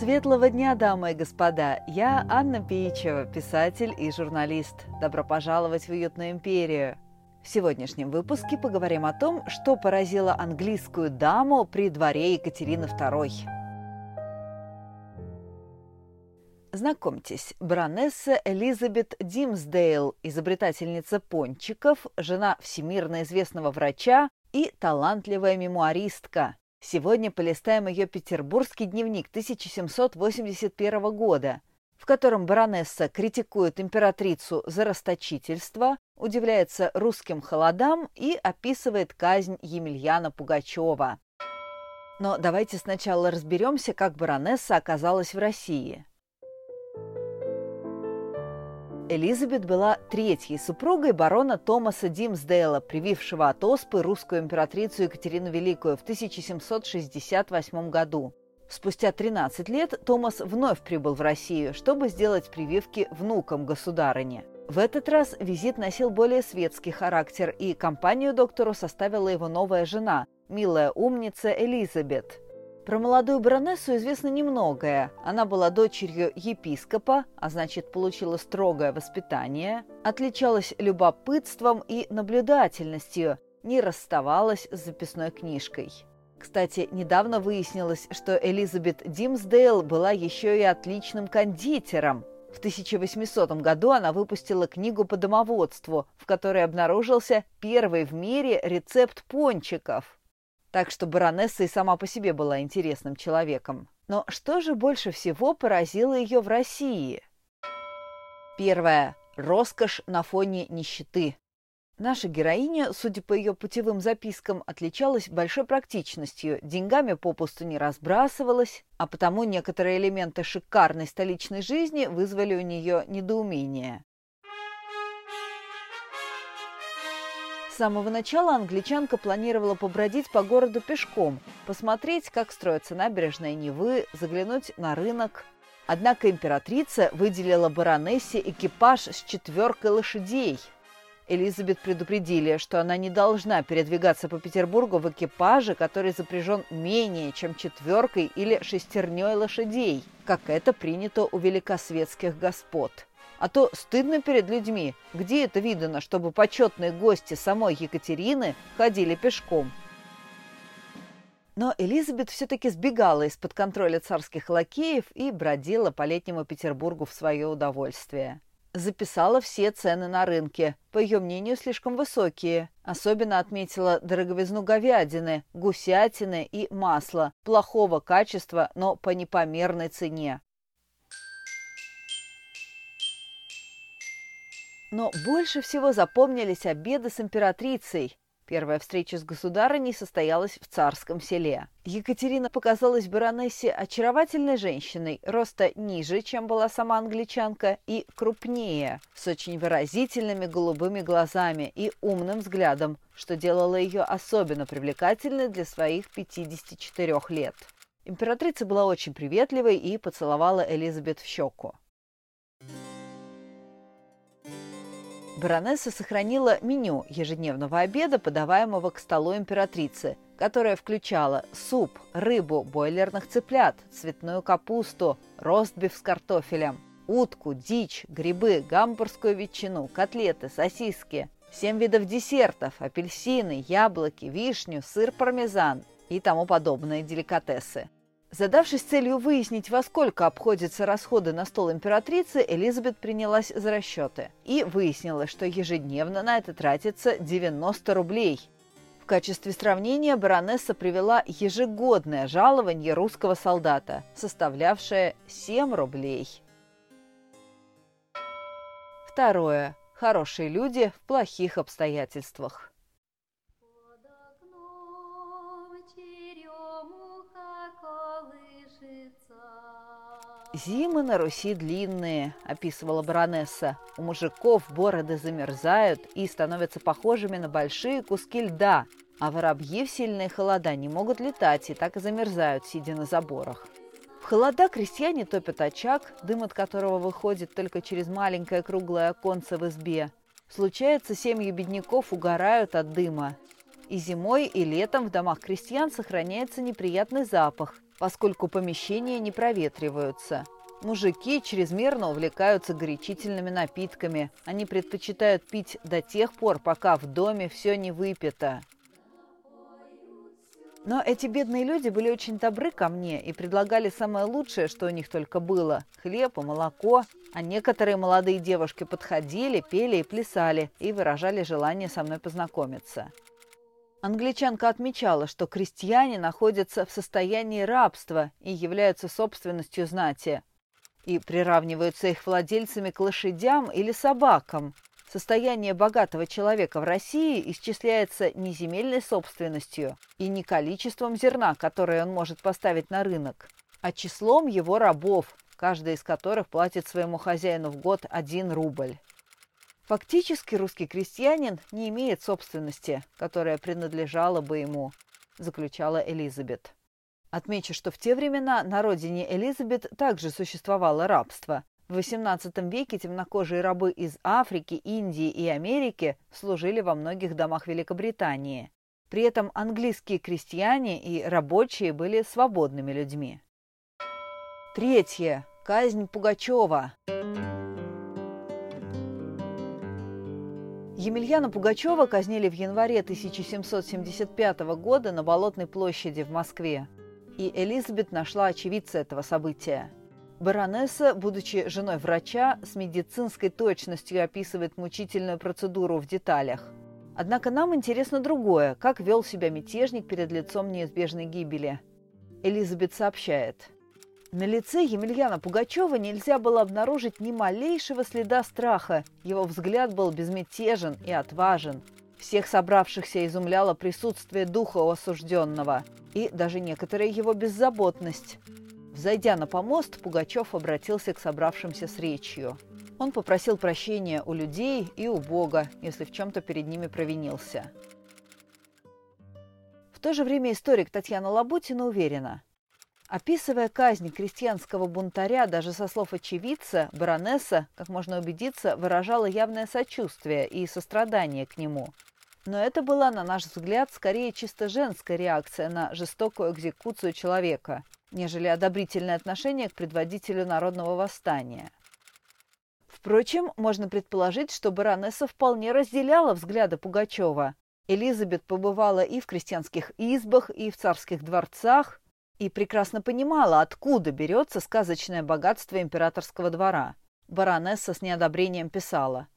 Светлого дня, дамы и господа! Я Анна Пеичева, писатель и журналист. Добро пожаловать в уютную империю! В сегодняшнем выпуске поговорим о том, что поразило английскую даму при дворе Екатерины II. Знакомьтесь, баронесса Элизабет Димсдейл, изобретательница пончиков, жена всемирно известного врача и талантливая мемуаристка – Сегодня полистаем ее петербургский дневник 1781 года, в котором баронесса критикует императрицу за расточительство, удивляется русским холодам и описывает казнь Емельяна Пугачева. Но давайте сначала разберемся, как баронесса оказалась в России – Элизабет была третьей супругой барона Томаса Димсдейла, привившего от оспы русскую императрицу Екатерину Великую в 1768 году. Спустя 13 лет Томас вновь прибыл в Россию, чтобы сделать прививки внукам государыни. В этот раз визит носил более светский характер, и компанию доктору составила его новая жена, милая умница Элизабет – про молодую баронессу известно немногое. Она была дочерью епископа, а значит, получила строгое воспитание, отличалась любопытством и наблюдательностью, не расставалась с записной книжкой. Кстати, недавно выяснилось, что Элизабет Димсдейл была еще и отличным кондитером. В 1800 году она выпустила книгу по домоводству, в которой обнаружился первый в мире рецепт пончиков – так что баронесса и сама по себе была интересным человеком. Но что же больше всего поразило ее в России? Первое. Роскошь на фоне нищеты. Наша героиня, судя по ее путевым запискам, отличалась большой практичностью, деньгами попусту не разбрасывалась, а потому некоторые элементы шикарной столичной жизни вызвали у нее недоумение. Самого начала англичанка планировала побродить по городу пешком, посмотреть, как строятся набережная Невы, заглянуть на рынок. Однако императрица выделила баронессе экипаж с четверкой лошадей. Элизабет предупредили, что она не должна передвигаться по Петербургу в экипаже, который запряжен менее чем четверкой или шестерней лошадей, как это принято у великосветских господ. А то стыдно перед людьми. Где это видано, чтобы почетные гости самой Екатерины ходили пешком? Но Элизабет все-таки сбегала из-под контроля царских лакеев и бродила по летнему Петербургу в свое удовольствие. Записала все цены на рынке, по ее мнению, слишком высокие. Особенно отметила дороговизну говядины, гусятины и масла, плохого качества, но по непомерной цене. Но больше всего запомнились обеды с императрицей. Первая встреча с государыней состоялась в царском селе. Екатерина показалась баронессе очаровательной женщиной, роста ниже, чем была сама англичанка, и крупнее, с очень выразительными голубыми глазами и умным взглядом, что делало ее особенно привлекательной для своих 54 лет. Императрица была очень приветливой и поцеловала Элизабет в щеку. Баронесса сохранила меню ежедневного обеда, подаваемого к столу императрицы, которое включало суп, рыбу, бойлерных цыплят, цветную капусту, ростбиф с картофелем, утку, дичь, грибы, гамбургскую ветчину, котлеты, сосиски, семь видов десертов, апельсины, яблоки, вишню, сыр пармезан и тому подобные деликатесы. Задавшись целью выяснить, во сколько обходятся расходы на стол императрицы, Элизабет принялась за расчеты и выяснила, что ежедневно на это тратится 90 рублей. В качестве сравнения баронесса привела ежегодное жалование русского солдата, составлявшее 7 рублей. Второе. Хорошие люди в плохих обстоятельствах. «Зимы на Руси длинные», – описывала баронесса. «У мужиков бороды замерзают и становятся похожими на большие куски льда, а воробьи в сильные холода не могут летать и так и замерзают, сидя на заборах. В холода крестьяне топят очаг, дым от которого выходит только через маленькое круглое оконце в избе. Случается, семьи бедняков угорают от дыма. И зимой, и летом в домах крестьян сохраняется неприятный запах – поскольку помещения не проветриваются. Мужики чрезмерно увлекаются горячительными напитками. Они предпочитают пить до тех пор, пока в доме все не выпито. Но эти бедные люди были очень добры ко мне и предлагали самое лучшее, что у них только было – хлеб и молоко. А некоторые молодые девушки подходили, пели и плясали и выражали желание со мной познакомиться. Англичанка отмечала, что крестьяне находятся в состоянии рабства и являются собственностью знати, и приравниваются их владельцами к лошадям или собакам. Состояние богатого человека в России исчисляется не земельной собственностью и не количеством зерна, которое он может поставить на рынок, а числом его рабов, каждый из которых платит своему хозяину в год один рубль. Фактически русский крестьянин не имеет собственности, которая принадлежала бы ему, заключала Элизабет. Отмечу, что в те времена на родине Элизабет также существовало рабство. В XVIII веке темнокожие рабы из Африки, Индии и Америки служили во многих домах Великобритании. При этом английские крестьяне и рабочие были свободными людьми. Третье. Казнь Пугачева. Емельяна Пугачева казнили в январе 1775 года на Болотной площади в Москве. И Элизабет нашла очевидца этого события. Баронесса, будучи женой врача, с медицинской точностью описывает мучительную процедуру в деталях. Однако нам интересно другое, как вел себя мятежник перед лицом неизбежной гибели. Элизабет сообщает – на лице Емельяна Пугачева нельзя было обнаружить ни малейшего следа страха. Его взгляд был безмятежен и отважен. Всех собравшихся изумляло присутствие духа осужденного и даже некоторая его беззаботность. Взойдя на помост, Пугачев обратился к собравшимся с речью. Он попросил прощения у людей и у Бога, если в чем-то перед ними провинился. В то же время историк Татьяна Лабутина уверена – Описывая казнь крестьянского бунтаря, даже со слов очевидца, баронесса, как можно убедиться, выражала явное сочувствие и сострадание к нему. Но это была, на наш взгляд, скорее чисто женская реакция на жестокую экзекуцию человека, нежели одобрительное отношение к предводителю народного восстания. Впрочем, можно предположить, что баронесса вполне разделяла взгляды Пугачева. Элизабет побывала и в крестьянских избах, и в царских дворцах, и прекрасно понимала, откуда берется сказочное богатство императорского двора. Баронесса с неодобрением писала.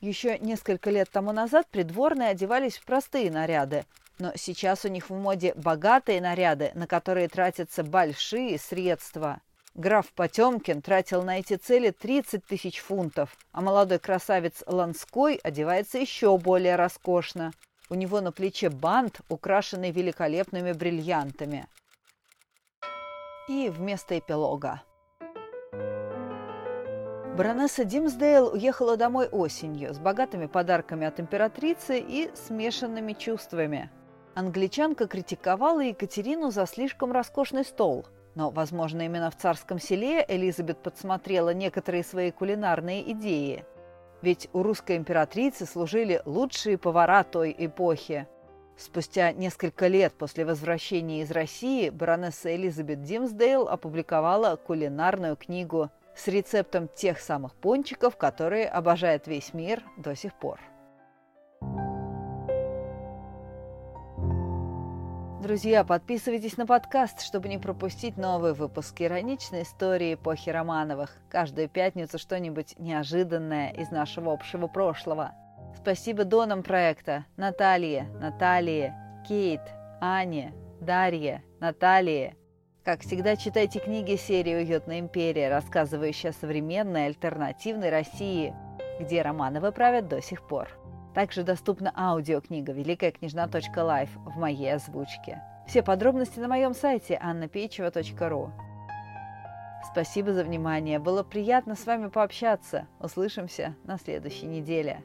Еще несколько лет тому назад придворные одевались в простые наряды, но сейчас у них в моде богатые наряды, на которые тратятся большие средства. Граф Потемкин тратил на эти цели 30 тысяч фунтов, а молодой красавец Ланской одевается еще более роскошно. У него на плече бант, украшенный великолепными бриллиантами и вместо эпилога. Баронесса Димсдейл уехала домой осенью с богатыми подарками от императрицы и смешанными чувствами. Англичанка критиковала Екатерину за слишком роскошный стол, но, возможно, именно в царском селе Элизабет подсмотрела некоторые свои кулинарные идеи. Ведь у русской императрицы служили лучшие повара той эпохи – Спустя несколько лет после возвращения из России баронесса Элизабет Димсдейл опубликовала кулинарную книгу с рецептом тех самых пончиков, которые обожает весь мир до сих пор. Друзья, подписывайтесь на подкаст, чтобы не пропустить новые выпуски ироничной истории эпохи Романовых. Каждую пятницу что-нибудь неожиданное из нашего общего прошлого – Спасибо донам проекта Наталье, Наталье, Кейт, Ане, Дарье, Наталье. Как всегда, читайте книги серии «Уютная империя», рассказывающая о современной альтернативной России, где Романовы правят до сих пор. Также доступна аудиокнига «Великая княжна.лайф» в моей озвучке. Все подробности на моем сайте annapечева.ру. Спасибо за внимание. Было приятно с вами пообщаться. Услышимся на следующей неделе.